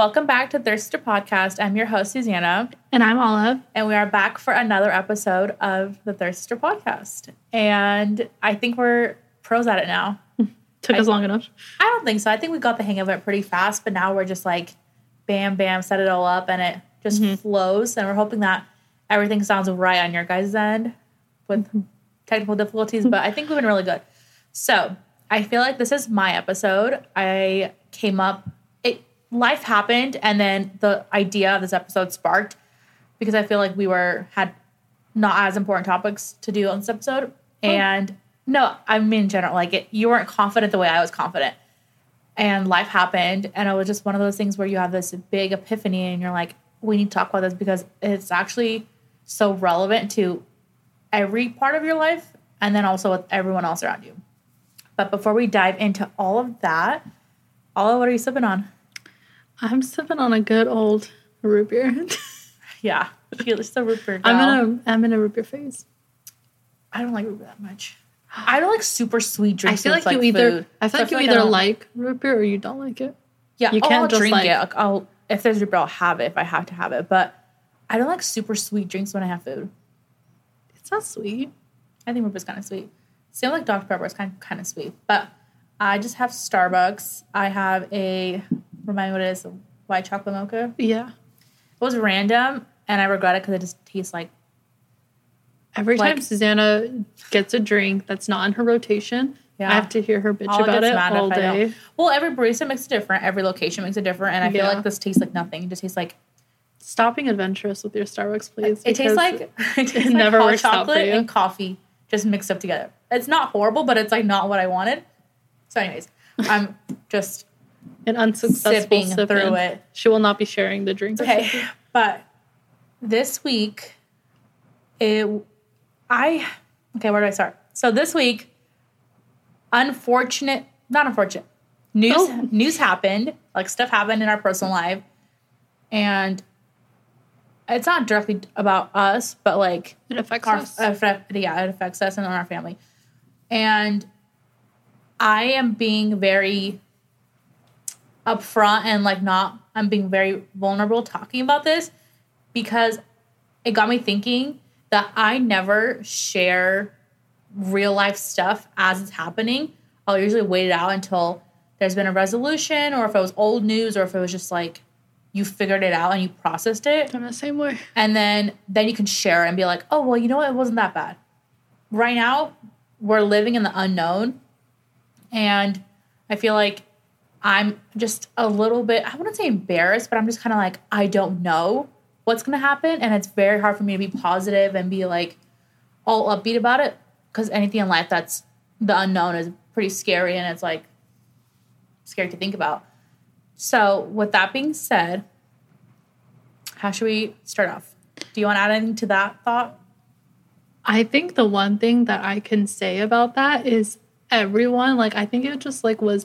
Welcome back to Thirster Podcast. I'm your host, Susanna. And I'm Olive. And we are back for another episode of the Thirster Podcast. And I think we're pros at it now. Took I, us long enough. I don't think so. I think we got the hang of it pretty fast, but now we're just like bam, bam, set it all up and it just mm-hmm. flows. And we're hoping that everything sounds right on your guys' end with mm-hmm. technical difficulties, but I think we've been really good. So I feel like this is my episode. I came up life happened and then the idea of this episode sparked because I feel like we were had not as important topics to do on this episode. Oh. And no, I mean in general, like it, you weren't confident the way I was confident. And life happened, and it was just one of those things where you have this big epiphany, and you're like, "We need to talk about this because it's actually so relevant to every part of your life, and then also with everyone else around you." But before we dive into all of that, Olive, what are you sipping on? I'm sipping on a good old root beer. yeah, she's a root beer. Gal. I'm in a I'm in a root beer phase. I don't like root beer that much. I don't like super sweet drinks. I feel like, like you either food. I feel so like I feel you like either like root beer or you don't like it. Yeah, you oh, can't I'll just drink like, it. I'll if there's root beer, I'll have it if I have to have it. But I don't like super sweet drinks when I have food. It's not sweet. I think root beer's kind of sweet. Same like Dr Pepper is kind of, kind of sweet, but I just have Starbucks. I have a remind me what it is white chocolate mocha. Yeah. It was random and I regret it because it just tastes like. Every like, time Susanna gets a drink that's not in her rotation, yeah. I have to hear her bitch all about it all day. Well, every barista makes it different. Every location makes it different. And I feel like this tastes like nothing. It just tastes like. stopping adventurous with your Starbucks, please. It tastes like it, tastes it never like hot chocolate and coffee just mixed up together. It's not horrible, but it's like not what I wanted. So, anyways, I'm just an unsuccessful sipping sip through it. She will not be sharing the drink. Okay, but this week, it I okay. Where do I start? So this week, unfortunate, not unfortunate, news oh. news happened. Like stuff happened in our personal life, and it's not directly about us, but like it affects our, us. Affect, yeah, it affects us and our family. And I am being very upfront and like not I'm being very vulnerable talking about this because it got me thinking that I never share real life stuff as it's happening. I'll usually wait it out until there's been a resolution or if it was old news or if it was just like you figured it out and you processed it. I'm the same way. And then then you can share and be like, "Oh, well, you know what? It wasn't that bad." Right now, we're living in the unknown. And I feel like I'm just a little bit, I wouldn't say embarrassed, but I'm just kind of like, I don't know what's going to happen. And it's very hard for me to be positive and be like all upbeat about it because anything in life that's the unknown is pretty scary and it's like scary to think about. So, with that being said, how should we start off? Do you want to add anything to that thought? I think the one thing that I can say about that is everyone, like, I think it just like was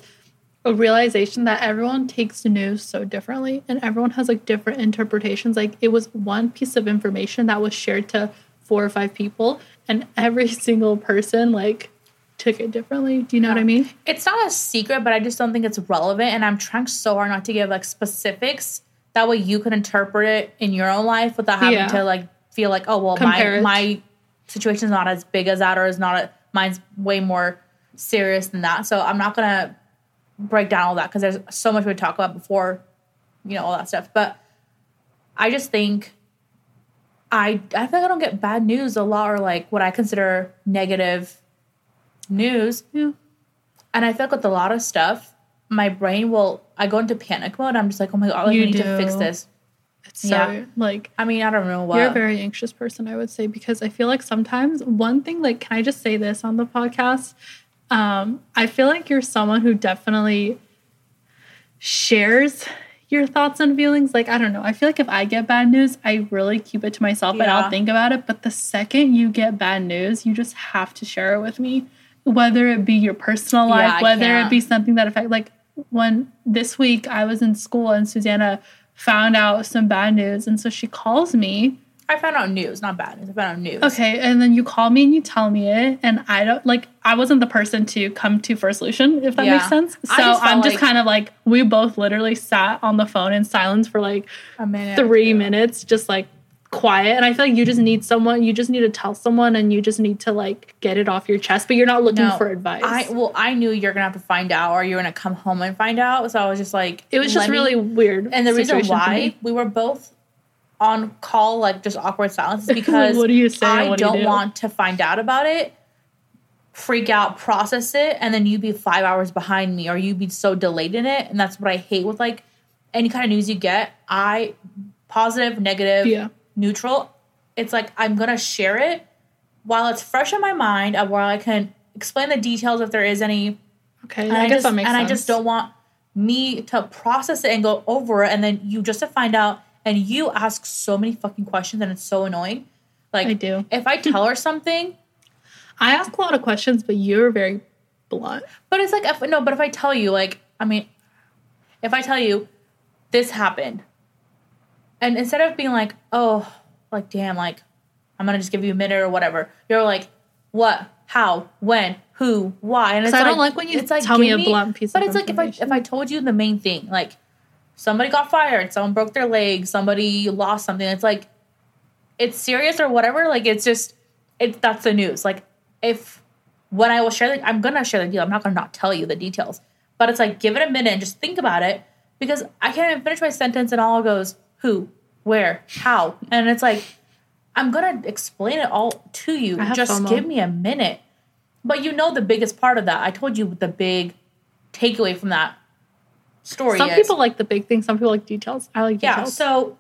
a realization that everyone takes news so differently and everyone has like different interpretations. Like it was one piece of information that was shared to four or five people and every single person like took it differently. Do you know yeah. what I mean? It's not a secret, but I just don't think it's relevant and I'm trying so hard not to give like specifics. That way you can interpret it in your own life without having yeah. to like feel like, oh well Compare my it. my situation's not as big as that or is not a, mine's way more serious than that. So I'm not gonna break down all that because there's so much we talk about before, you know, all that stuff. But I just think I I feel like I don't get bad news a lot or like what I consider negative news. Yeah. And I feel like with a lot of stuff, my brain will I go into panic mode. I'm just like, oh my god, like, we need do. to fix this. It's so yeah. like I mean, I don't know what You're a very anxious person, I would say, because I feel like sometimes one thing, like, can I just say this on the podcast? Um, I feel like you're someone who definitely shares your thoughts and feelings. Like, I don't know. I feel like if I get bad news, I really keep it to myself yeah. and I'll think about it. But the second you get bad news, you just have to share it with me, whether it be your personal life, yeah, whether it be something that affects, Like when this week I was in school and Susanna found out some bad news, and so she calls me I found out news, not bad news. I found out news. Okay, and then you call me and you tell me it, and I don't like. I wasn't the person to come to for a solution, if that Yeah. makes sense. So just I'm just like- kind of like we both literally sat on the phone in silence for like A minute. three minutes, just like quiet. And I feel like you just need someone. You just need to tell someone, and you just need to like get it off your chest. But you're not looking No, for advice. I well, I knew you're gonna have to find out, or you're gonna come home and find out. So I was just like, it was just me- really weird. And the reason why we were both on call, like just awkward silences because What do you say? I What do don't do? want to find out about it, freak out, process it, and then you be five hours behind me, or you be so delayed in it. And that's what I hate with like any kind of news you get. I positive, negative, Yeah. neutral. It's like I'm gonna share it while it's fresh in my mind, uh, while I can explain the details if there is any Okay, and I, I, guess just, that makes and sense. I just don't want me to process it and go over it, and then you just to find out, and you ask so many fucking questions, and it's so annoying. Like I do. If I tell her something, I ask a lot of questions, but you're very blunt. but it's like if, no, but if I tell you, like I mean, if I tell you this happened, and instead of being like, oh, like damn, like I'm gonna just give you a minute or whatever, you're like, what, how, when, who, why, and it's I don't like when you it's like, tell me a blunt piece But it's like if I if I told you the main thing, like somebody got fired, someone broke their leg, somebody lost something. It's like it's serious or whatever. Like it's just it that's the news. Like if when I will share the I'm gonna share the deal. I'm not gonna not tell you the details. But it's like give it a minute and just think about it because I can't even finish my sentence and all goes who, where, how, and it's like I'm gonna explain it all to you. Just FOMO. give me a minute. But you know the biggest part of that. I told you the big takeaway from that story Some is. people like the big things. Some people like details. I like details. Yeah, so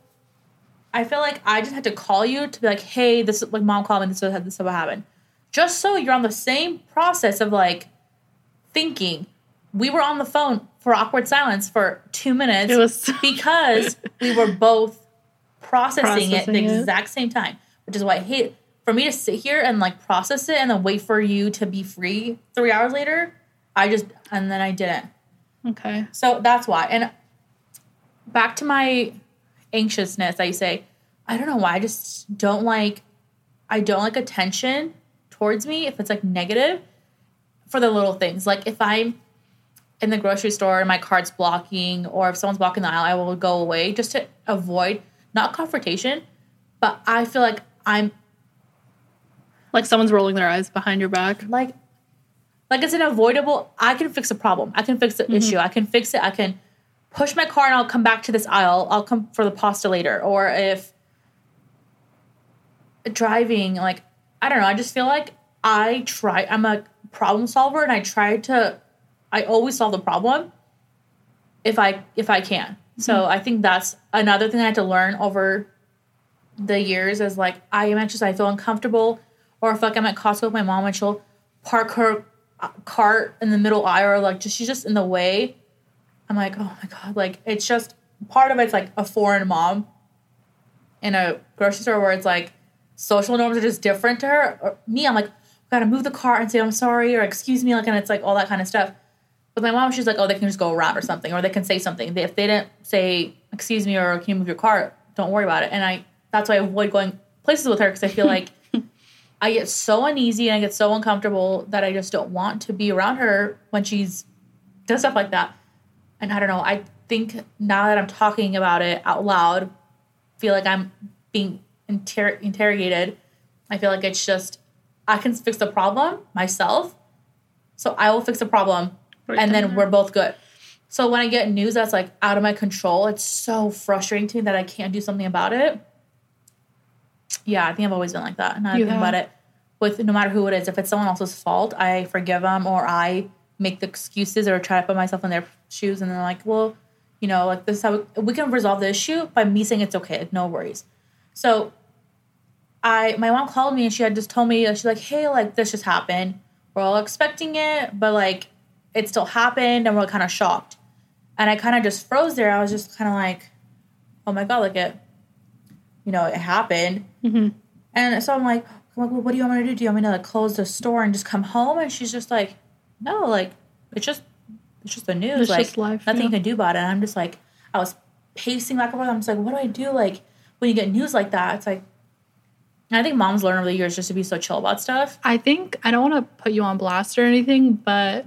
I feel like I just had to call you to be like, hey, this is like mom called me, this is what this is what happened. Just so you're on the same process of like thinking. We were on the phone for awkward silence for two minutes It was- because we were both processing, it at the it. exact same time, which is why I hate for me to sit here and like process it and then wait for you to be free three hours later. I just and then I didn't. Okay. So that's why. And back to my anxiousness, I say, I don't know why. I just don't like I don't like attention towards me if it's like negative for the little things. Like if I'm in the grocery store and my cart's blocking or if someone's blocking the aisle, I will go away just to avoid not confrontation, but I feel like I'm Like someone's rolling their eyes behind your back. like like it's an avoidable i can fix a problem. I can fix the mm-hmm. issue. I can fix it. I can push my car and i'll come back to this aisle. I'll come for the pasta later. Or if driving like i don't know. I just feel like i try i'm a problem solver and i try to i always solve the problem if i if i can. So mm-hmm. i think that's another thing i had to learn over the years is like I am anxious, I feel uncomfortable, or if like I'm at Costco with my mom and she'll park her Uh, cart in the middle aisle, or like just she's just in the way. I'm like, oh my god, like it's just part of it's like a foreign mom in a grocery store where it's like social norms are just different to her. Or me, I'm like, gotta move the cart and say I'm sorry or excuse me, like, and it's like all that kind of stuff. But my mom, she's like, oh, they can just go around or something, or they can say something. If they didn't say excuse me or can you move your cart, don't worry about it. And I that's why I avoid going places with her because I feel like I get so uneasy and I get so uncomfortable that I just don't want to be around her when she's does stuff like that. And I don't know. I think now that I'm talking about it out loud, feel like I'm being inter- interrogated. I feel like it's just I can fix the problem myself, so I will fix the problem, Right and then there. we're mm-hmm. both good. So when I get news that's like out of my control, it's so frustrating to me that I can't do something about it. Yeah, I think I've always been like that. And I You think about it with no matter who it is. If it's someone else's fault, I forgive them or I make the excuses or try to put myself in their shoes. And they're like, well, you know, like this is how we, we can resolve the issue by me saying it's okay, like, no worries. So I, my mom called me and she had just told me, uh, she's like, hey, like this just happened. We're all expecting it, but like it still happened and we're kind of shocked. And I kind of just froze there. I was just kind of like, oh my God, like it, you know, it happened. Mm-hmm. And so I'm like, I'm like, well, what do you want me to do? Do you want me to like close the store and just come home? And she's just like, no, like it's just it's just the news. It's like just life, nothing yeah. you can do about it. And I'm just like, I was pacing back and forth. I'm just like, what do I do? Like when you get news like that, it's like I think moms learn over the years just to be so chill about stuff. I think I don't want to put you on blast or anything, but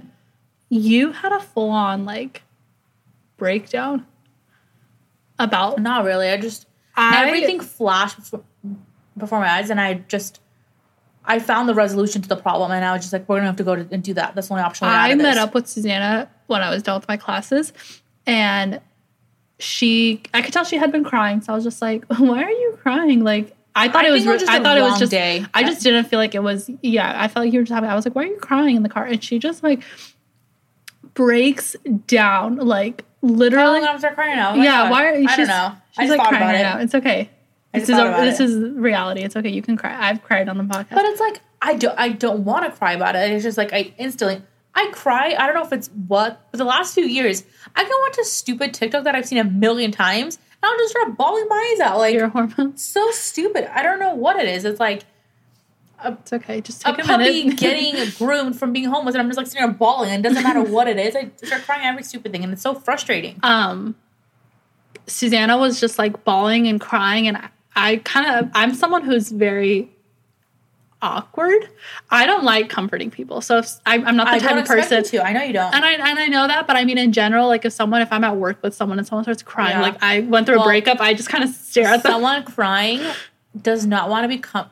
you had a full on like breakdown about Not really. I just I, everything flashed before, before my eyes, and I just I found the resolution to the problem, and I was just like, we're gonna have to go to, and do that. That's the only option. I met up with Susanna when I was done with my classes, and she I could tell she had been crying. So I was just like, "Why are you crying?" Like I thought I it was. think was re- just I thought it was just. day. I just didn't feel like it was. Yeah, I felt like you were just having. I was like, "Why are you crying in the car?" And she just like breaks down, like literally. I'm start crying now. Oh yeah, God. why are you? I don't know. She's I just like thought crying about right it. now. It's okay. I This is a, this it. is reality. It's okay. You can cry. I've cried on the podcast. But it's like I don't I don't want to cry about it. It's just like I instantly I cry. I don't know if it's what, but the last few years I can watch a stupid TikTok that I've seen a million times, and I'll just start bawling my eyes out. Like Your hormones. so stupid. I don't know what it is. It's like It's okay. Just a take a, puppy minute. getting groomed from being homeless, and I'm just like sitting there bawling, and it doesn't matter what it is. I start crying every stupid thing, and it's so frustrating. um Susanna was just like bawling and crying and I, I kind of I'm someone who's very awkward. I don't like comforting people. So if I, I'm not the I type of person to. I know you don't. and I and I know that, but I mean in general, like if someone if I'm at work with someone and someone starts crying, Yeah. like I went through Well, a breakup, I just kind of stare at them. Someone crying does not want to be com-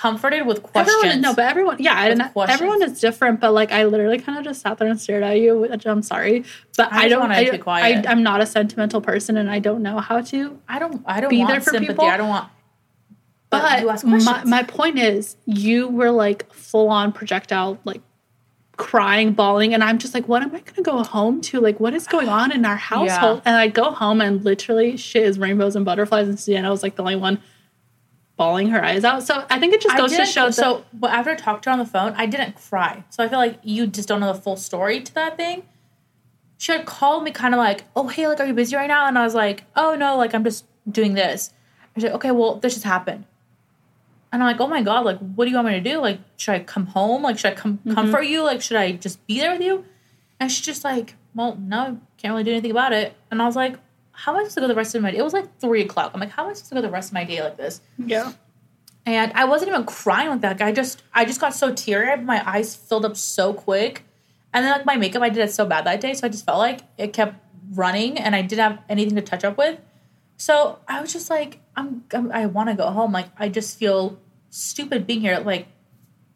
comforted with questions. Everyone, no, but everyone, yeah, and everyone is different. But like, I literally kind of just sat there and stared at you. Which I'm sorry, but I I, don't. I, to be quiet. I, I'm not a sentimental person, and I don't know how to. I don't. I don't Be there for sympathy. people. I don't want. But, But my, my point is, you were like full on projectile, like crying, bawling, and I'm just like, what am I gonna go home to? Like, what is going on in our household? And I go home and literally shit is rainbows and butterflies, and Sienna was like the only one bawling her eyes out. So I think it just goes to show. that- So, but after I talked to her on the phone, I didn't cry. So I feel like you just don't know the full story to that thing. She had called me kind of like, "Oh, hey, like, are you busy right now?" And I was like, "Oh no, like, I'm just doing this." I said, "Okay, well, this just happened." And I'm like, "Oh my god, like, what do you want me to do? Like, should I come home? Like, should I come Mm-hmm. comfort you? Like, should I just be there with you?" And she's just like, "Well, no, can't really do anything about it." And I was like, "How am I supposed to go the rest of my day?" It was like three o'clock. I'm like, "How am I supposed to go the rest of my day like this?" yeah. and I wasn't even crying like that. I just I just got so teary eyed. My eyes filled up so quick, and then like my makeup, I did it so bad that day, so I just felt like it kept running, and I didn't have anything to touch up with. So I was just like, I'm, I'm I want to go home. Like I just feel stupid being here. Like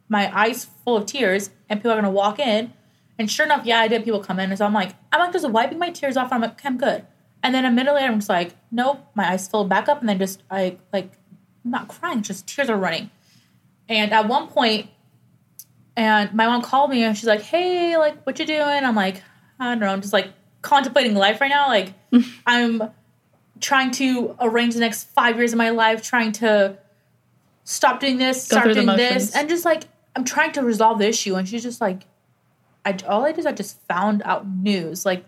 my eyes full of tears, and people are gonna walk in, and sure enough, yeah, I did. People come in, and so I'm like, I'm like just wiping my tears off. And I'm like, okay, I'm good. And then a minute later, I'm just like, nope, my eyes filled back up, and then just I like I'm not crying, just tears are running. And at one point, and my mom called me and she's like, "Hey, like, what you doing?" I'm like, "I don't know, I'm just like contemplating life right now. Like, I'm trying to arrange the next five years of my life, trying to stop doing this, Go start doing this, and just like I'm trying to resolve the issue." And she's just like, "I all I did is I just found out news, like."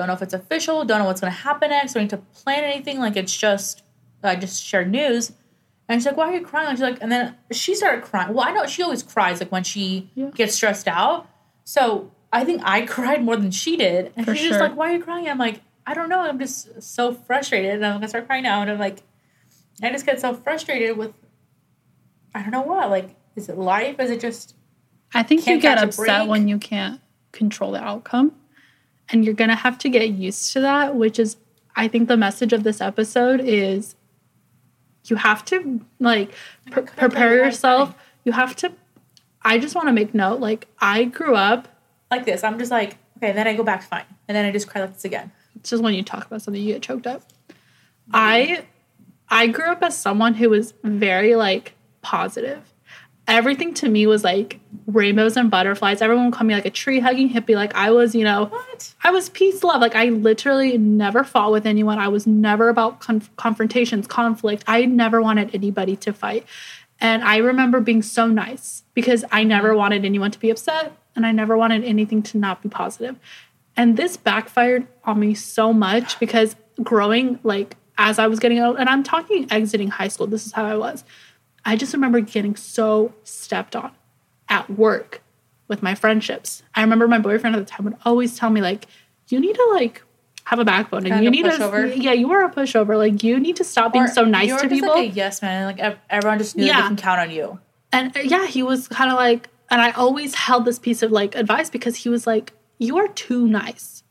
Don't know if it's official. Don't know what's going to happen next. Don't need to plan anything. Like it's just, I just shared news. And she's like, "Why are you crying?" And she's like, and then she started crying. Well, I know she always cries like when she Yeah. gets stressed out. So I think I cried more than she did. And For she's just like, "Why are you crying?" I'm like, "I don't know. I'm just so frustrated." And I'm gonna start crying now. And I'm like, I just get so frustrated with, I don't know what. Like, is it life? Is it just? I think you get upset when you can't control the outcome. And you're going to have to get used to that, which is, I think the message of this episode is you have to like couldn't prepare tell you how to yourself. You have to, I just want to make note like, I grew up, like this. I'm just like, okay, then I go back fine. And then I just cry like this again. it's just when you talk about something, you get choked up. Mm-hmm. I, I grew up as someone who was very like positive. Everything to me was like rainbows and butterflies. Everyone would call me like a tree hugging hippie. Like I was, you know, What? I was peace, love. Like I literally never fought with anyone. I was never about conf- confrontations, conflict. I never wanted anybody to fight. And I remember being so nice because I never wanted anyone to be upset and I never wanted anything to not be positive. And this backfired on me so much because growing like as I was getting out, and I'm talking exiting high school, this is how I was. I just remember getting so stepped on at work with my friendships. I remember my boyfriend at the time would always tell me like, you need to like have a backbone and you need a to pushover. yeah you are a pushover like you need to stop being Or so nice to people Like a yes man. Like everyone just knew Yeah. they can count on you. and uh, yeah he was kind of like and i always held this piece of like advice because he was like you are too nice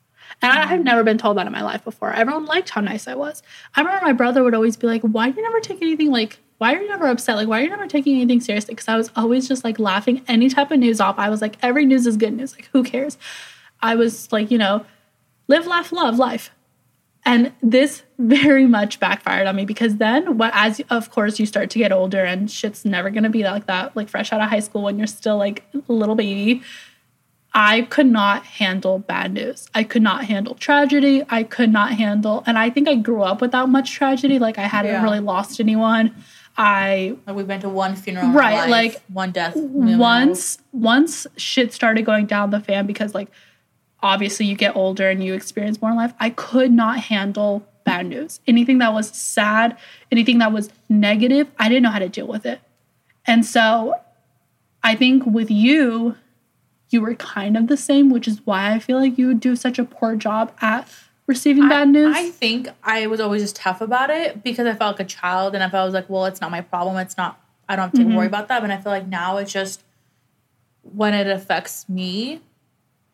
and I have never been told that in my life before. Everyone liked how nice I was. I remember my brother would always be like, Why do you never take anything like, why are you never upset? Like, why are you never taking anything seriously? Because I was always just like laughing any type of news off. I was like, Every news is good news. Like, who cares? I was like, you know, live, laugh, love life. And this very much backfired on me because then, what as of course you start to get older and shit's never gonna be like that, like fresh out of high school when you're still like a little baby. I could not handle bad news. I could not handle tragedy. I could not handle, and I think I grew up without much tragedy. Like I hadn't Yeah. really lost anyone. I we've been to one funeral, Right, life, like, one death. once once shit started going down the fan because like obviously you get older and you experience more in life i could not handle bad news anything that was sad anything that was negative i didn't know how to deal with it and so i think with you you were kind of the same which is why i feel like you would do such a poor job at receiving bad news I think I was always just tough about it because I felt like a child, and if I was like, well, it's not my problem. It's not. I don't have to Mm-hmm. worry about that. But I feel like now it's just when it affects me.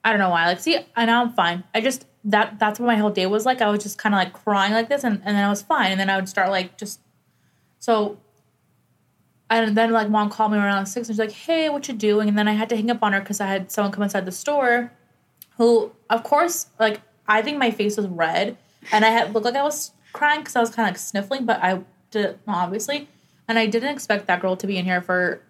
I don't know why. Like, see, I know I'm fine. I just that that's what my whole day was like. I was just kind of like crying like this, and, and then I was fine, and then I would start like just so. And then like mom called me around six, and she's like, "Hey, what you doing?" And then I had to hang up on her because I had someone come inside the store, who, of course, like I think my face was red, and I had looked like I was crying because I was kind of like sniffling, but I did obviously, and I didn't expect that girl to be in here for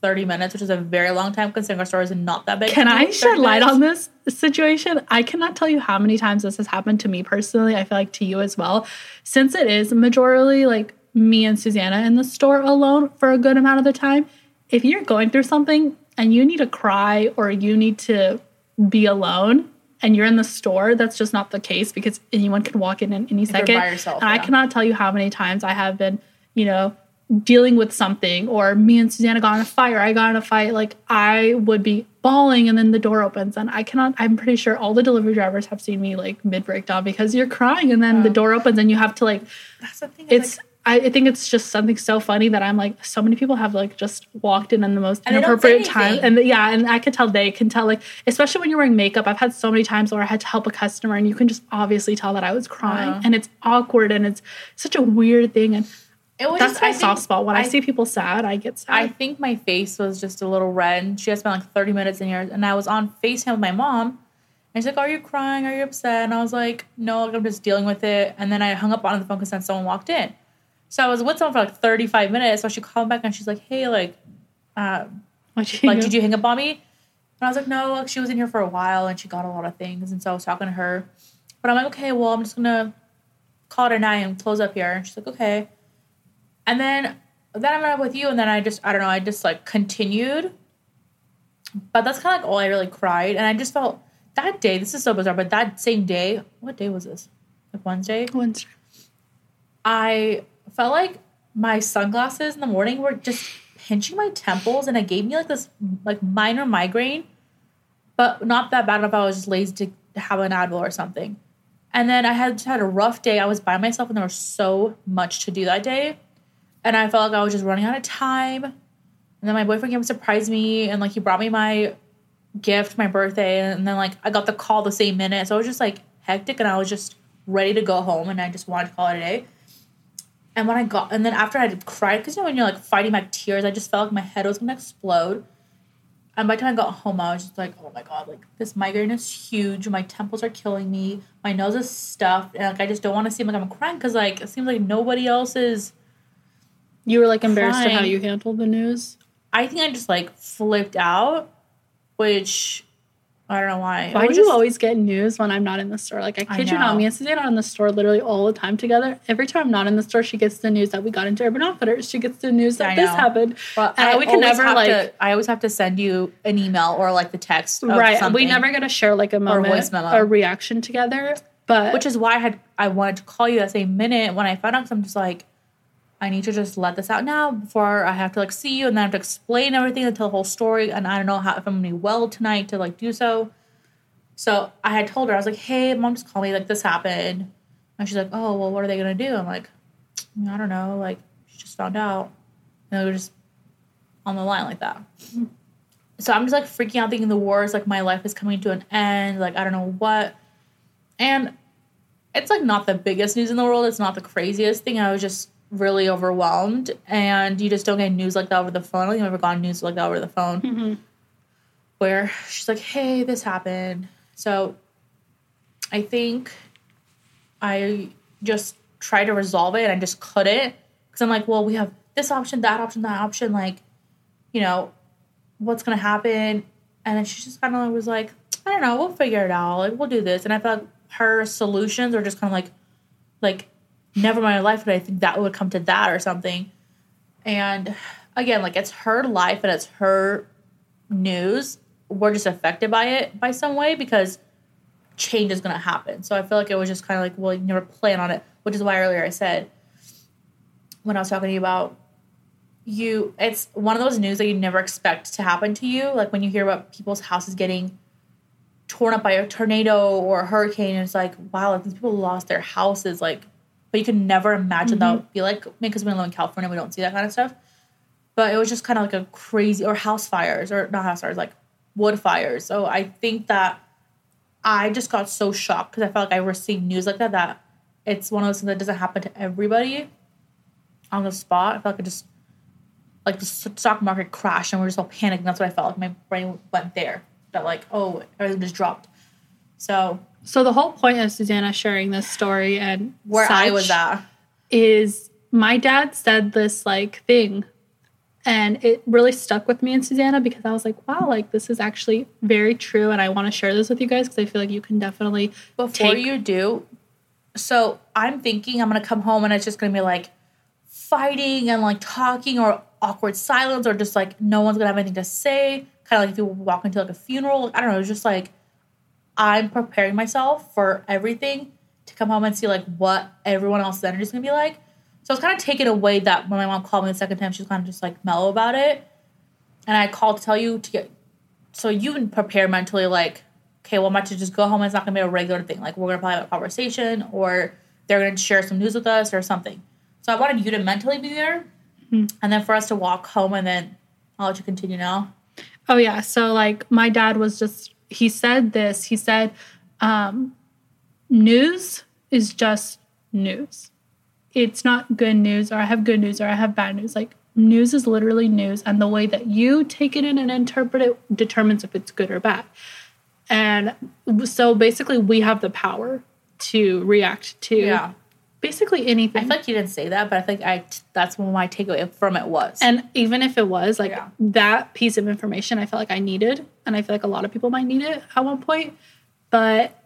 thirty minutes, which is a very long time considering our store is not that big. Can I 30 shed light on this situation? I cannot tell you how many times this has happened to me personally. I feel like to you as well. Since it is majorly like me and Susanna in the store alone for a good amount of the time, if you're going through something and you need to cry or you need to be alone and you're in the store, that's just not the case because anyone can walk in in any second. by yourself, and I cannot tell you how many times I have been, you know, dealing with something or me and Susanna got in a fight or I got in a fight, like I would be bawling and then the door opens and I cannot I'm pretty sure all the delivery drivers have seen me like mid breakdown because you're crying and then the oh. door opens and you have to like That's the thing. it's like, I, I think it's just something so funny that I'm like so many people have like just walked in in the most And they don't say inappropriate time and yeah and I could tell they can tell like especially when you're wearing makeup I've had so many times where I had to help a customer and you can just obviously tell that I was crying Uh-huh. and it's awkward and it's such a weird thing and it was that's just, my I think- soft spot. When I, I- see people sad, I get sad. I think my face was just a little red. And she had spent like 30 minutes in here. And I was on FaceTime with my mom. And she's like, Are you crying? Are you upset? And I was like, No, I'm just dealing with it. And then I hung up on the phone because then someone walked in. So I was with someone for like 35 minutes. So she called back and she's like, Hey, like, uh, you like, go- did you hang up on me? And I was like, No, like, she was in here for a while and she got a lot of things. And so I was talking to her. But I'm like, Okay, well, I'm just going to call it a night and close up here. And she's like, Okay. And then then I met up with you, and then I just I don't know, I just like continued. But that's kind of like all I really cried, and I just felt that day. This is so bizarre, but that same day, what day was this? Like Wednesday. Wednesday. I felt like my sunglasses in the morning were just pinching my temples, and it gave me like this like minor migraine, but not that bad enough. I was just lazy to have an Advil or something. And then I had had a rough day. I was by myself, and there was so much to do that day, and I felt like I was just running out of time. And then my boyfriend came and surprised me, and like he brought me my gift, my birthday, and then like I got the call the same minute. So I was just like hectic, and I was just ready to go home, and I just wanted to call it a day. And when I got, and then after I had cried, because you know when you're like fighting back tears, I just felt like my head was gonna explode. And by the time I got home, I was just like, oh my god, like this migraine is huge. My temples are killing me. My nose is stuffed, and like I just don't want to seem like I'm crying because like it seems like nobody else is. You were like embarrassed at how you handled the news. I think I just like flipped out, which I don't know why. Why do was you always get news when I'm not in the store? Like I I kid you not, me and Susanna are in the store literally all the time together. Every time I'm not in the store, she gets the news that we got into Urban Outfitters. She gets the news that I this happened. Well, And I we can never have like to- I always have to send you an email or like the text. Right. We never get to share like a moment voice memo. a reaction together. But which is why I had I wanted to call you that same minute when I found out. Cause I'm just like, I need to just let this out now before I have to like see you and then I have to explain everything and tell the whole story. And I don't know how if I'm gonna be well tonight to like do so. So I had told her, I was like, hey, mom just called me, like, this happened. And she's like, oh, well, what are they to do? I'm like, I don't know. Like, she just found out. And we were just on the line like that. So I'm just like freaking out, thinking the worst. Like, my life is coming to an end. Like, I don't know what. And it's like not the biggest news in the world. It's not the craziest thing. I was just really overwhelmed. And you just don't get news like that over the phone. I don't think I've ever gotten news like that over the phone. Mm-hmm. Where she's like, hey, this happened. So I think I just tried to resolve it and I just couldn't. Because I'm like, well, we have this option, that option, that option. Like, you know, what's going to happen? And then she just kind of was like, I don't know, we'll figure it out. Like, we'll do this. And I felt like her solutions are just kind of like, like, never my life, but I think that would come to that or something. And again, like, it's her life and it's her news. We're just affected by it by some way because change is going to happen. So I feel like it was just kind of like, well, you never plan on it, which is why earlier I said when I was talking to you about you, it's one of those news that you never expect to happen to you. Like when you hear about people's houses getting torn up by a tornado or a hurricane, it's like, wow, like these people lost their houses. Like, but you can never imagine that mm-hmm. would be like, because we live in California, we don't see that kind of stuff. But it was just kind of like a crazy, or house fires, or not house fires, like wood fires. So I think that I just got so shocked because I felt like I was seeing news like that that it's one of those things that doesn't happen to everybody on the spot. I felt like it just like the stock market crashed and we're just all panicking. That's what I felt like. My brain went there. That like, oh, everything just dropped. So So the whole point of Susanna sharing this story and where I was at, is my dad said this like thing and it really stuck with me and Susanna because I was like, wow, like this is actually very true and I want to share this with you guys because I feel like you can definitely before take- you do, so I'm thinking I'm gonna come home and it's just gonna be like fighting and like talking or awkward silence or just like no one's gonna have anything to say. Kind of like if you walk into like a funeral. I don't know. It's just like I'm preparing myself for everything to come home and see like what everyone else's energy is gonna be like. So I was kind of taken away that when my mom called me the second time, she was kind of just like mellow about it. And I called to tell you to get so you can prepare mentally like, okay, well, I'm about to just go home and it's not gonna be a regular thing. Like we're gonna probably have a conversation or they're gonna share some news with us or something. So I wanted you to mentally be there hmm. and then for us to walk home and then I'll let you continue now. Oh yeah. So like my dad was just he said this. He said, um, news is just news. It's not good news or I have good news or I have bad news. Like news is literally news and the way that you take it in and interpret it determines if it's good or bad. And so basically we have the power to react to Yeah. Basically anything. I feel like you didn't say that, but I think I that's what my takeaway from it was. And even if it was like Yeah. that piece of information, I felt like I needed, and I feel like a lot of people might need it at one point. But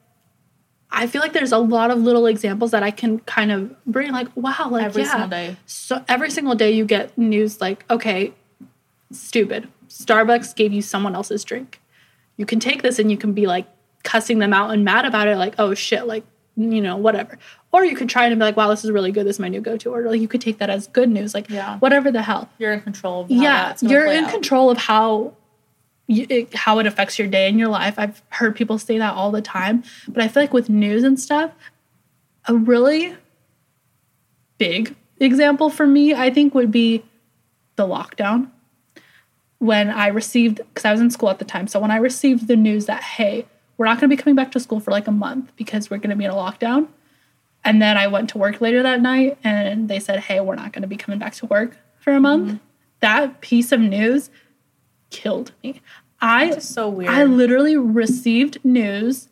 I feel like there's a lot of little examples that I can kind of bring, like, wow, like Every yeah. single day. So every single day you get news like, okay, stupid. Starbucks gave you someone else's drink. You can take this and you can be like cussing them out and mad about it, like, oh shit, like, you know, whatever. Or you could try and be like, wow, this is really good. This is my new go to. order. like you could take that as good news, like, Yeah. whatever the hell You're in control of yeah you're in out. control of how you, it, how it affects your day and your life i've heard people say that all the time but i feel like with news and stuff a really big example for me i think would be the lockdown when i received because i was in school at the time so when i received the news that hey we're not going to be coming back to school for like a month because we're going to be in a lockdown and then I went to work later that night and they said, hey, we're not going to be coming back to work for a month. Mm-hmm. That piece of news killed me. I, so weird. I literally received news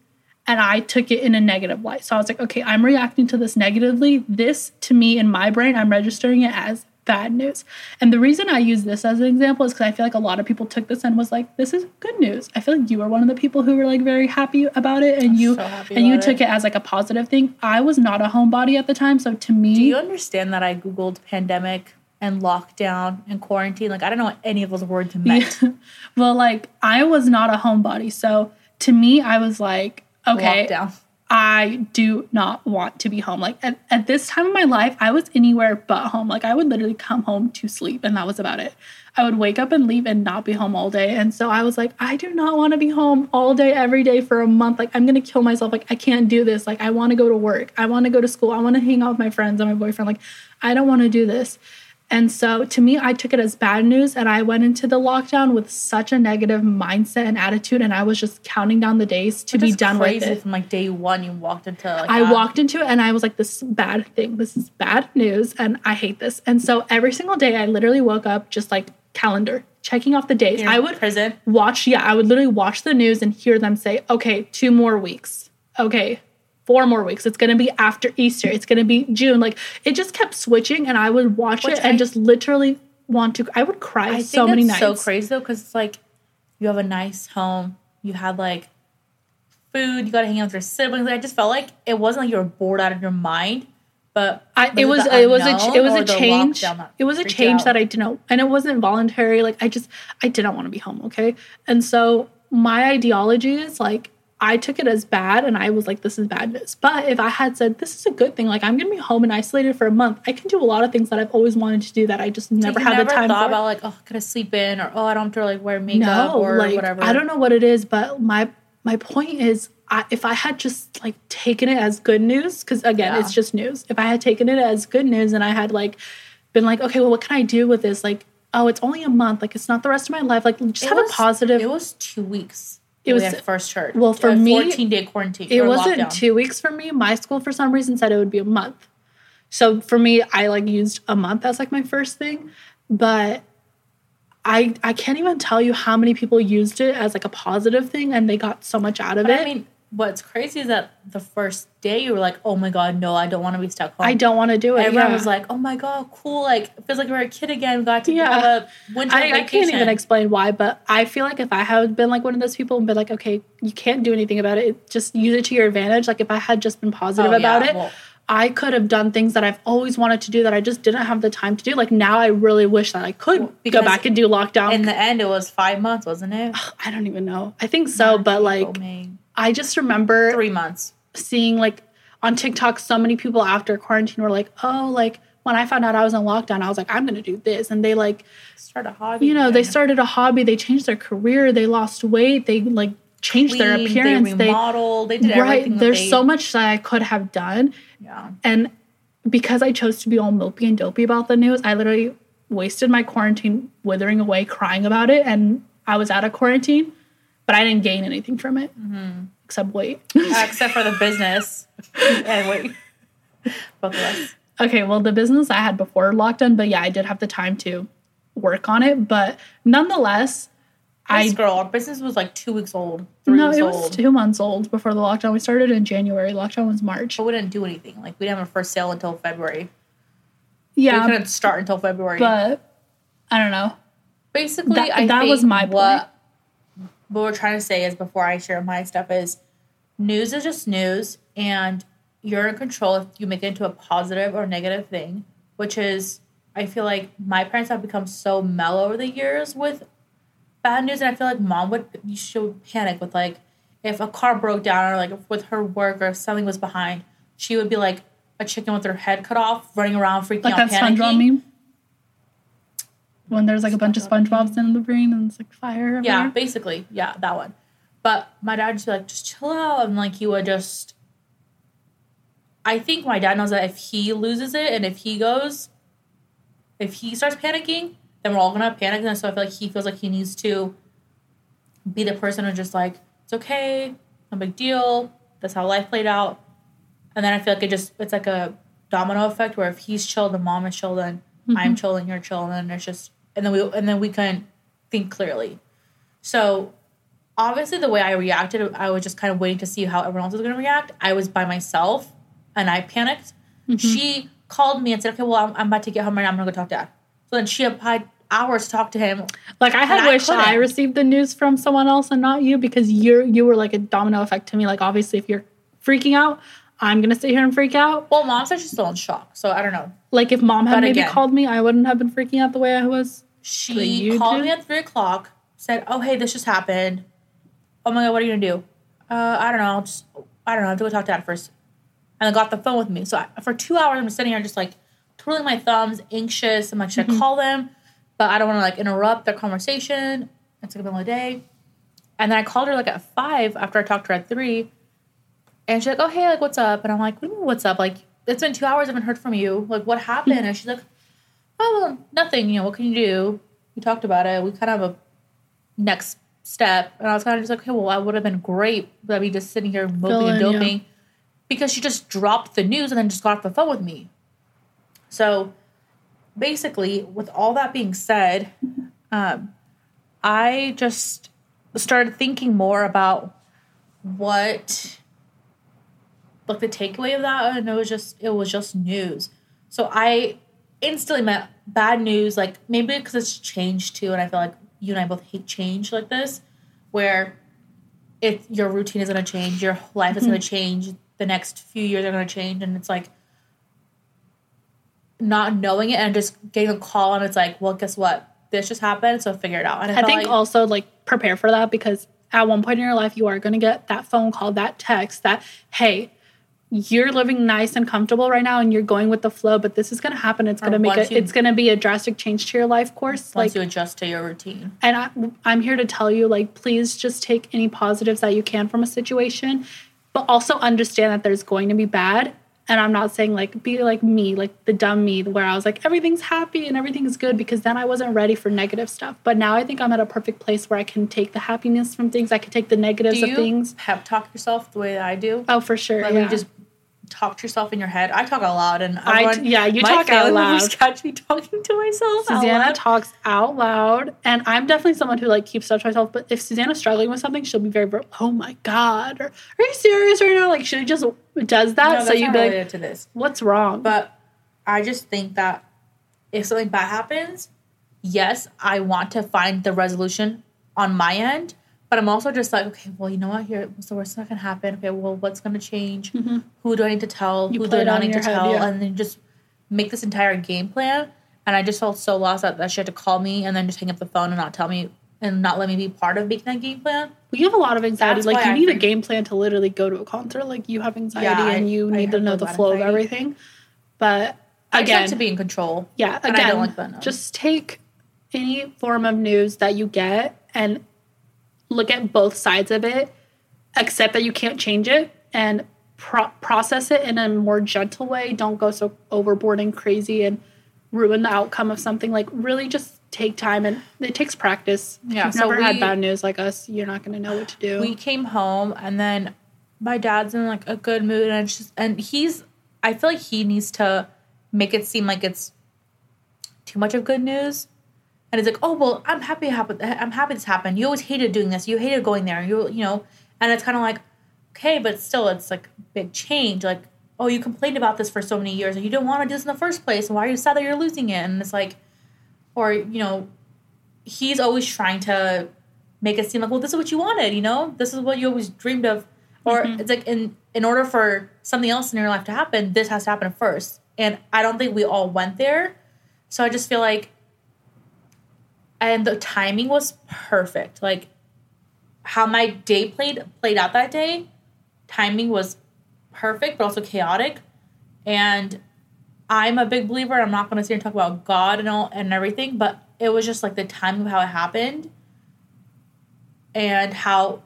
and I took it in a negative light. So I was like, okay, I'm reacting to this negatively. This, to me, in my brain, I'm registering it as bad news. And the reason I use this as an example is because I feel like a lot of people took this and was like, this is good news. I feel like you were one of the people who were like very happy about it and you so and you about took it. it as like a positive thing. I was not a homebody at the time, so to me Do you understand that I googled pandemic and lockdown and quarantine? Like I don't know what any of those words meant. well, like I was not a homebody. So to me, I was like, okay, Lockdown. I do not want to be home. Like at, at this time of my life, I was anywhere but home. Like I would literally come home to sleep and that was about it. I would wake up and leave and not be home all day. And so I was like, I do not want to be home all day, every day for a month. Like I'm gonna kill myself. Like I can't do this. Like I want to go to work. I want to go to school. I want to hang out with my friends and my boyfriend. Like I don't want to do this. And so to me, I took it as bad news. And I went into the lockdown with such a negative mindset and attitude. And I was just counting down the days to Which be done with it. From like day one, you walked into. Like, I that. walked into it and I was like, this is bad thing. This is bad news. And I hate this. And so every single day, I literally woke up just like calendar, checking off the days. I would prison. watch, yeah, I would literally watch the news and hear them say, okay, two more weeks. Okay, four more weeks. It's gonna be after Easter. It's gonna be June. Like it just kept switching and I would watch Which it and just literally want to I would cry I so many nights. so crazy though, because it's like you have a nice home, you had like food, you got to hang out with your siblings. I just felt like it wasn't like you were bored out of your mind, but I, it was it was a it was a change. It was a change out? that I didn't and it wasn't voluntary. Like I just I didn't want to be home, okay? And so my ideology is like I took it as bad and I was like, this is bad news. But if I had said this is a good thing, like I'm gonna be home and isolated for a month, I can do a lot of things that I've always wanted to do that I just never you had never the time thought for. about like, oh, could I sleep in, or oh, I don't have to like wear makeup no, or like whatever. I don't know what it is, but my my point is, I, if I had just like taken it as good news, because again, Yeah. it's just news. If I had taken it as good news and I had like been like, okay, well, what can I do with this? Like, oh, it's only a month. Like, it's not the rest of my life. Like, just It have was- a positive. It was two weeks. It was- had first heard. well, for A me, fourteen day quarantine. it wasn't lockdown. two weeks for me. My school, for some reason, said it would be a month. So for me, I like used a month as like my first thing, but I I can't even tell you how many people used it as like a positive thing and they got so much out of But it. I mean, what's crazy is that the first day you were like, oh my god, no, I don't want to be stuck home. I don't want to do it. Everyone yeah. was like, "Oh my god, cool! Like, it feels like we're a kid again. Got to Yeah. have a winter I, I can't even explain why, but I feel like if I had been like one of those people and been like, okay, you can't do anything about it, just use it to your advantage. Like if I had just been positive Oh, about yeah, it, well- I could have done things that I've always wanted to do that I just didn't have the time to do. Like now, I really wish that I could go back and do lockdown. In the end, it was five months, wasn't it? I don't even know. I think so, but like. I just remember three months. seeing like on TikTok, so many people after quarantine were like, oh, like when I found out I was in lockdown, I was like, I'm gonna do this, and they like Start a hobby. you know they started a hobby they changed their career they lost weight they like changed their appearance They they, remodeled. They, did right everything. there's they- so much that i could have done Yeah. and because i chose to be all mopey and dopey about the news i literally wasted my quarantine withering away crying about it and i was out of quarantine but i didn't gain anything from it Mm-hmm. except weight Uh, except for the business. and wait, both of us. okay well the business i had before lockdown but yeah i did have the time to work on it but nonetheless This i girl, our business was like two weeks old, three no weeks it old. was two months old before the lockdown we started in january lockdown was march but we didn't do anything. Like we didn't have a first sale until February. yeah we couldn't start until February. but I don't know. basically, That- I that was my what, What we're trying to say is before I share my stuff is news is just news, and you're in control if you make it into a positive or negative thing. Which is, I feel like my parents have become so mellow over the years with bad news, and I feel like mom would she would panic with like if a car broke down or like with her work or if something was behind, she would be like a chicken with her head cut off, running around freaking Like out, panicking. When there's like a bunch of SpongeBob's in the brain and it's like fire. Yeah, basically. Yeah, that one. But my dad would just be like, just chill out. And like he would just I think my dad knows that if he loses it and if he goes if he starts panicking, then we're all gonna panic. And so I feel like he feels like he needs to be the person who's just like, it's okay, no big deal. That's how life played out. And then I feel like it just it's like a domino effect where if he's chill, then mom is chill, then I'm mm-hmm. chill and you're chill, and then it's just and then we and then we can think clearly. So obviously the way I reacted, I was just kind of waiting to see how everyone else was gonna react. I was by myself and I panicked. Mm-hmm. She called me and said, Okay, well I'm, I'm about to get home right now, I'm gonna go talk to dad. So then she applied hours to talk to him. Like I had And I I received the news from someone else and not you because you're you were like a domino effect to me. Like obviously if you're freaking out, I'm gonna sit here and freak out. Well, mom said she's still in shock, so I don't know. Like if mom had But maybe again- called me, I wouldn't have been freaking out the way I was. She called me at three o'clock, said, "Oh, hey, this just happened. Oh my god, what are you gonna do? Uh, I don't know. I'll just I don't know, I have to go talk to dad first. And I got the phone with me. So I, for two hours, I'm sitting here just like twirling my thumbs, anxious. I'm like, should I call them? But I don't want to like interrupt their conversation. It's like the middle of the day. And then I called her like at five after I talked to her at three. And she's like, oh, hey, like, what's up? And I'm like, what do you mean, what's up? Like, it's been two hours. I haven't heard from you. Like, what happened? And she's like, oh, well, nothing. You know, what can you do? We talked about it. We kind of have a next step. And I was kind of just like, okay, well, I would have been great. But me just sitting here moping and Filling, yeah. doping because she just dropped the news and then just got off the phone with me. So basically, with all that being said, um, I just started thinking more about what like the takeaway of that and it was just it was just news so i instantly bad news like maybe because it's changed too and i feel like you and i both hate change like this where if your routine is going to change your life is going to mm-hmm. change the next few years are going to change and it's like not knowing it and just getting a call and it's like well guess what? This just happened so figure it out. And I felt think like, also like prepare for that because at one point in your life you are going to get that phone call, that text, that hey, you're living nice and comfortable right now and you're going with the flow, but this is going to happen. It's going to make a, you- it's going to be a drastic change to your life course. once like you adjust to your routine and I, I'm here to tell you, like, please just take any positives that you can from a situation, but also understand that there's going to be bad. And I'm not saying like be like me, like the dumb me, where I was like everything's happy and everything's good because then I wasn't ready for negative stuff. But now I think I'm at a perfect place where I can take the happiness from things, I can take the negatives of things. pep talk yourself the way that i do Oh, for sure. Like yeah. you just talk to yourself in your head. I talk out loud, and I- yeah, you talk out loud. Catch me talking to myself. Susanna talks out loud, and I'm definitely someone who like keeps stuff to myself. But if Susanna's struggling with something, she'll be very, oh my god, or are you serious right now? Like she just does that, No, so not be like, to this. what's wrong? But I just think that if something bad happens, yes, I want to find the resolution on my end. But I'm also just like, okay, well, you know what? Here, what's the worst that can happen? Okay, well, what's going to change? Who do I need to tell? Mm-hmm. You Who do I not need to head, tell? yeah. And then just make this entire game plan. And I just felt so lost that, that she had to call me and then just hang up the phone and not tell me and not let me be part of making that game plan. you have a lot of anxiety. That's Like you I need a game plan to literally go to a concert. Like you have anxiety Yeah, I- and you I need to know the flow of everything. But I just again, like to be in control. Yeah, I again, don't like that, just take any form of news that you get and look at both sides of it, accept that you can't change it, and pro- process it in a more gentle way. Don't go so overboard and crazy and ruin the outcome of something. Like, really just take time and it takes practice. If Yeah, you've so never had bad news like us, you're not going to know what to do. we came home and then my dad's in like a good mood and it's just and he's I feel like he needs to make it seem like it's too much of good news. And it's like, "Oh well, I'm happy. Happen. I'm happy this happened. You always hated doing this. You hated going there. You, you know." And it's kind of like, okay, but still, it's like big change. Like, oh, you complained about this for so many years, and you didn't want to do this in the first place. And why are you sad that you're losing it? And it's like, or you know, he's always trying to make it seem like, well, this is what you wanted, you know, this is what you always dreamed of, or mm-hmm. it's like in in order for something else in your life to happen, this has to happen first. And I don't think we all went there, so I just feel like, and the timing was perfect, like how my day played played out that day, timing was perfect, but also chaotic, and I'm a big believer. I'm not going to sit here and talk about God and all and everything, but it was just like the timing of how it happened and how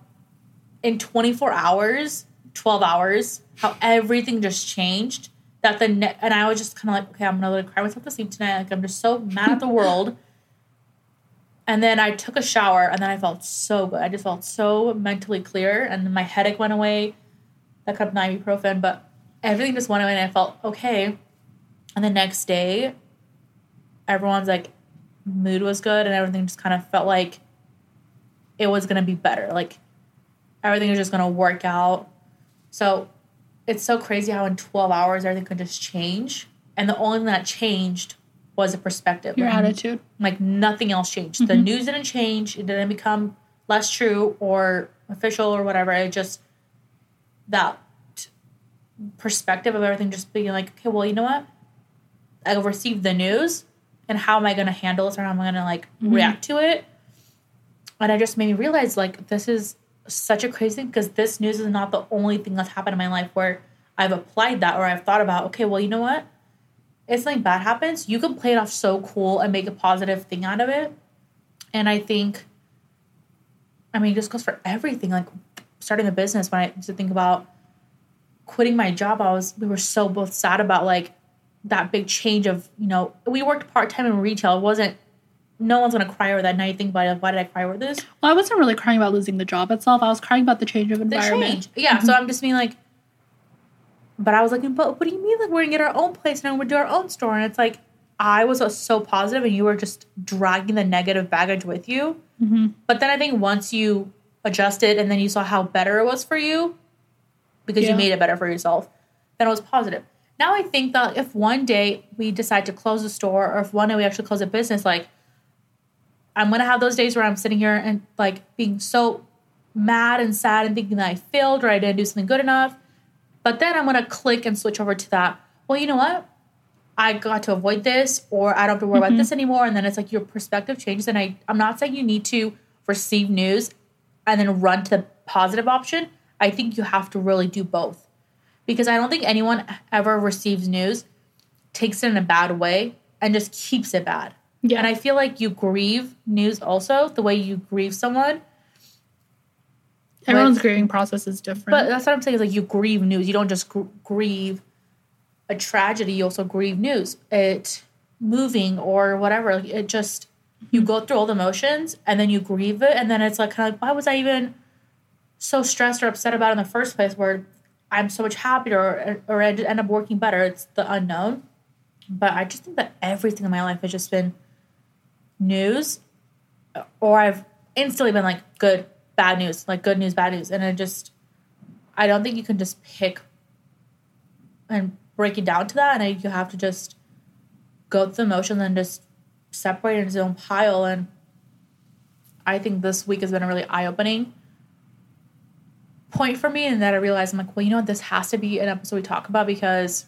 in 24 hours, 12 hours, how everything just changed. That the ne- and I was just kind of like, okay, I'm gonna let it cry myself to sleep tonight. Like I'm just so mad at the world. And then I took a shower, and then I felt so good. I just felt so mentally clear, and my headache went away. That could been ibuprofen, but everything just went away, and I felt okay. And the next day, everyone's like, mood was good, and everything just kind of felt like it was gonna be better. Like everything was just gonna work out. So it's so crazy how in 12 hours everything could just change. And the only thing that changed was a perspective. Your attitude. like nothing else changed. The mm-hmm. news didn't change. It didn't become less true or official or whatever. It just that perspective of everything just being like, okay, well, you know what? I received the news, and how am I going to handle this, or how am I going to like mm-hmm. react to it? And I just made me realize like this is such a crazy thing because this news is not the only thing that's happened in my life where I've applied that or I've thought about, okay, well, you know what? If something bad happens, you can play it off so cool and make a positive thing out of it. And I think, I mean, it just goes for everything. Like starting a business, when I used to think about quitting my job, I was, we were so both sad about like that big change of, you know, we worked part time in retail. It wasn't no one's gonna cry over that. Now you think about it, why did I cry over this? Well, I wasn't really crying about losing the job itself. I was crying about the change of environment. Change. Yeah. Mm-hmm. So I'm just being like, but I was like, but what do you mean? Like we're gonna get our own place and we're gonna do our own store? And it's like I was so positive, and you were just dragging the negative baggage with you. Mm-hmm. But then I think once you adjusted and then you saw how better it was for you, because yeah. you made it better for yourself, then it was positive. Now I think that if one day we decide to close the store, or if one day we actually close a business, like I'm gonna have those days where I'm sitting here and like being so mad and sad and thinking that I failed or I didn't do something good enough. But then I'm gonna click and switch over to that. Well, you know what? I got to avoid this, or I don't have to worry mm-hmm. about this anymore. And then it's like your perspective changes. And I, I'm not saying you need to receive news and then run to the positive option. I think you have to really do both. Because I don't think anyone ever receives news, takes it in a bad way, and just keeps it bad. Yeah. And I feel like you grieve news also, the way you grieve someone. Everyone's with, grieving process is different. But that's what I'm saying is like you grieve news. You don't just gr- grieve a tragedy, you also grieve news. It moving or whatever. Like it just, you go through all the emotions and then you grieve it. And then it's like, kind of like, why was I even so stressed or upset about it in the first place where I'm so much happier or, or I end up working better? It's the unknown. But I just think that everything in my life has just been news or I've instantly been like good, bad news, like good news, bad news. And I just, I don't think you can just pick and break it down to that. And I, you have to just go through the motions and just separate it into its own pile. And I think this week has been a really eye opening point for me. And that I realized I'm like, well, you know what? This has to be an episode we talk about because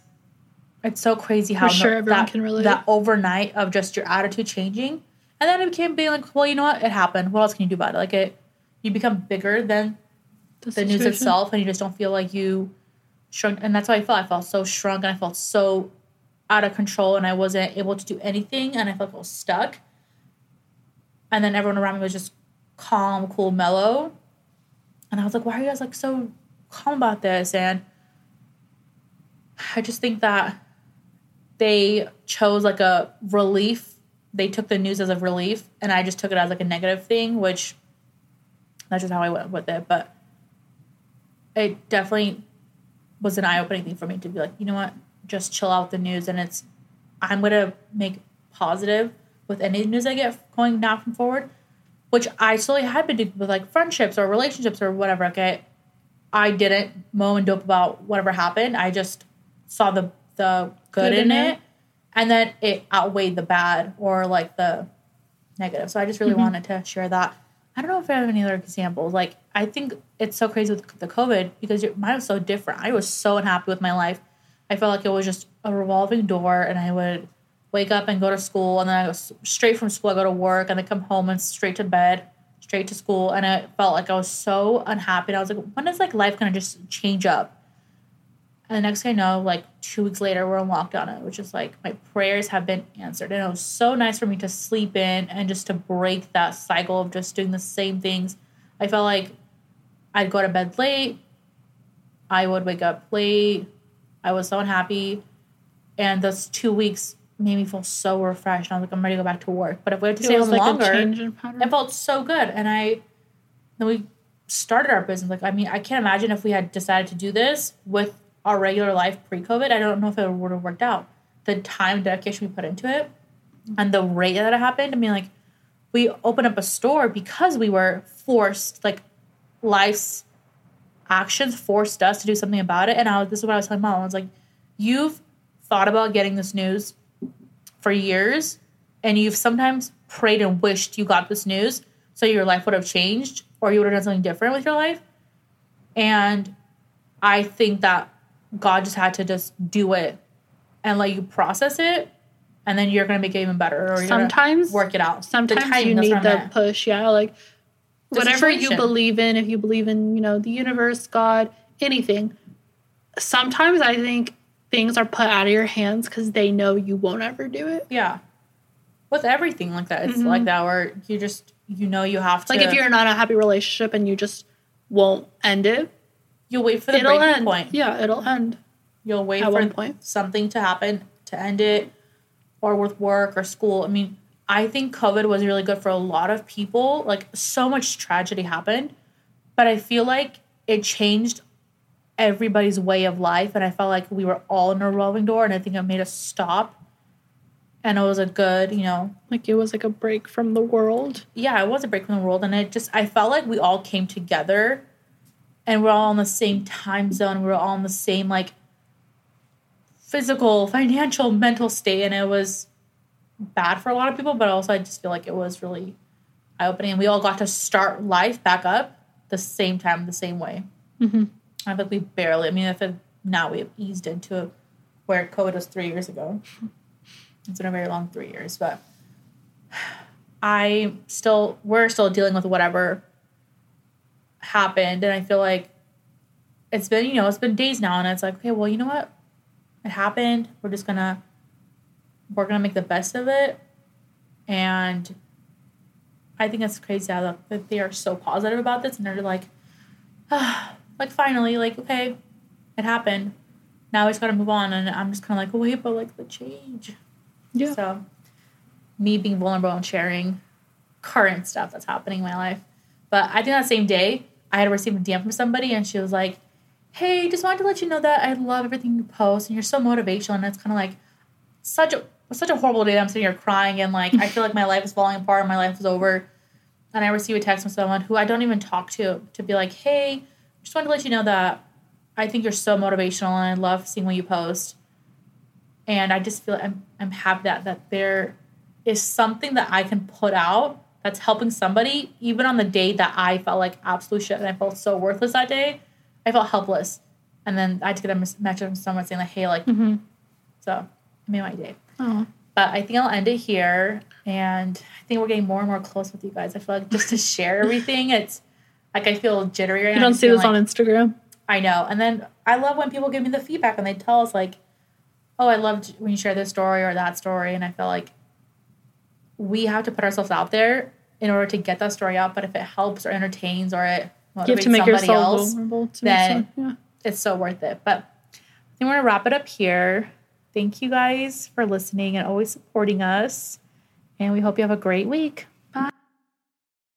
it's so crazy how sure that, can relate. that overnight of just your attitude changing and then it became being like, well, you know what? It happened. What else can you do about it? Like it, you become bigger than the, the news itself, and you just don't feel like you shrunk. And that's how I felt. I felt so shrunk, and I felt so out of control, and I wasn't able to do anything, and I felt, felt stuck. And then everyone around me was just calm, cool, mellow, and I was like, why are you guys like so calm about this? And I just think that they chose like a relief they took the news as a relief and I just took it as like a negative thing, which that's just how I went with it. But it definitely was an eye opening thing for me to be like, you know what, just chill out the news and it's I'm gonna make positive with any news I get going now from forward, which I slowly had been doing with like friendships or relationships or whatever. Okay. I didn't mow and dope about whatever happened. I just saw the the good, good in, in it. it and then it outweighed the bad or like the negative. So I just really mm-hmm. wanted to share that. I don't know if I have any other examples. Like I think it's so crazy with the COVID because mine was so different. I was so unhappy with my life. I felt like it was just a revolving door, and I would wake up and go to school, and then I go straight from school. I go to work, and then come home and straight to bed, straight to school, and I felt like I was so unhappy. And I was like, when is like life gonna just change up? And the next thing I know, like two weeks later, we're in lockdown, It, which is like my prayers have been answered. And it was so nice for me to sleep in and just to break that cycle of just doing the same things. I felt like I'd go to bed late, I would wake up late, I was so unhappy. And those two weeks made me feel so refreshed. And I was like, I'm ready to go back to work. But if we had to stay home like longer, it felt so good. And I, then we started our business. Like, I mean, I can't imagine if we had decided to do this with our regular life pre-COVID, I don't know if it would have worked out. The time dedication we put into it and the rate that it happened. I mean, like we opened up a store because we were forced, like life's actions forced us to do something about it. And I was, this is what I was telling mom. I was like, you've thought about getting this news for years, and you've sometimes prayed and wished you got this news so your life would have changed or you would have done something different with your life. And I think that God just had to just do it and let you process it, and then you're gonna make it even better. Or you sometimes work it out. Sometimes you need the push. Yeah, like the whatever you believe in, if you believe in, you know, the universe, God, anything, sometimes I think things are put out of your hands because they know you won't ever do it. Yeah. With everything like that, it's Mhm. like that where you just you know you have to Like if you're not a happy relationship and you just won't end it, you wait for the it'll breaking end. point. Yeah, it'll end. You'll wait At for one point. something to happen to end it, or with work or school. I mean, I think COVID was really good for a lot of people. Like so much tragedy happened, but I feel like it changed everybody's way of life, and I felt like we were all in a revolving door, and I think it made us stop. And it was a good, you know, Like it was like a break from the world. yeah, it was a break from the world, and it just I felt like we all came together, and we're all in the same time zone. We're all in the same like physical, financial, mental state, and it was bad for a lot of people. But also, I just feel like it was really eye opening, and we all got to start life back up the same time, the same way. Mhm. I think we barely. I mean, if it, now we have eased into it, where COVID was three years ago. It's been a very long three years, but I still we're still dealing with whatever happened, and I feel like it's been you know it's been days now, and it's like okay, well you know what, it happened. We're just gonna we're gonna make the best of it, and I think it's crazy how that they are so positive about this, and they're like, ah, like finally, like okay, it happened. Now we just gotta move on, and I'm just kind of like, wait, but like the change. Yeah. So, me being vulnerable and sharing current stuff that's happening in my life. But I think that same day, I had received a DM from somebody, and she was like, "Hey, just wanted to let you know that I love everything you post, and you're so motivational." And it's kind of like such a such a horrible day. I'm sitting here crying, and like I feel like my life is falling apart, and my life is over. And I receive a text from someone who I don't even talk to to be like, "Hey, just wanted to let you know that I think you're so motivational, and I love seeing what you post." and I just feel I'm I'm happy that that there is something that I can put out that's helping somebody, even on the day that I felt like absolute shit and I felt so worthless that day. I felt helpless, and then I had to get a message from someone saying like, "Hey, like," Mm-hmm. so it made my day. Oh. But I think I'll end it here, and I think we're getting more and more close with you guys. I feel like just to share everything, it's like I feel jittery right You don't see this like, on Instagram. I know. And then I love when people give me the feedback and they tell us like, "Oh, I loved when you shared this story or that story," and I feel like we have to put ourselves out there in order to get that story out. But if it helps or entertains or it motivates You have to make somebody yourself else, vulnerable to then- someone. it's so worth it. But I think we're gonna wrap it up here. Thank you guys for listening and always supporting us. And we hope you have a great week.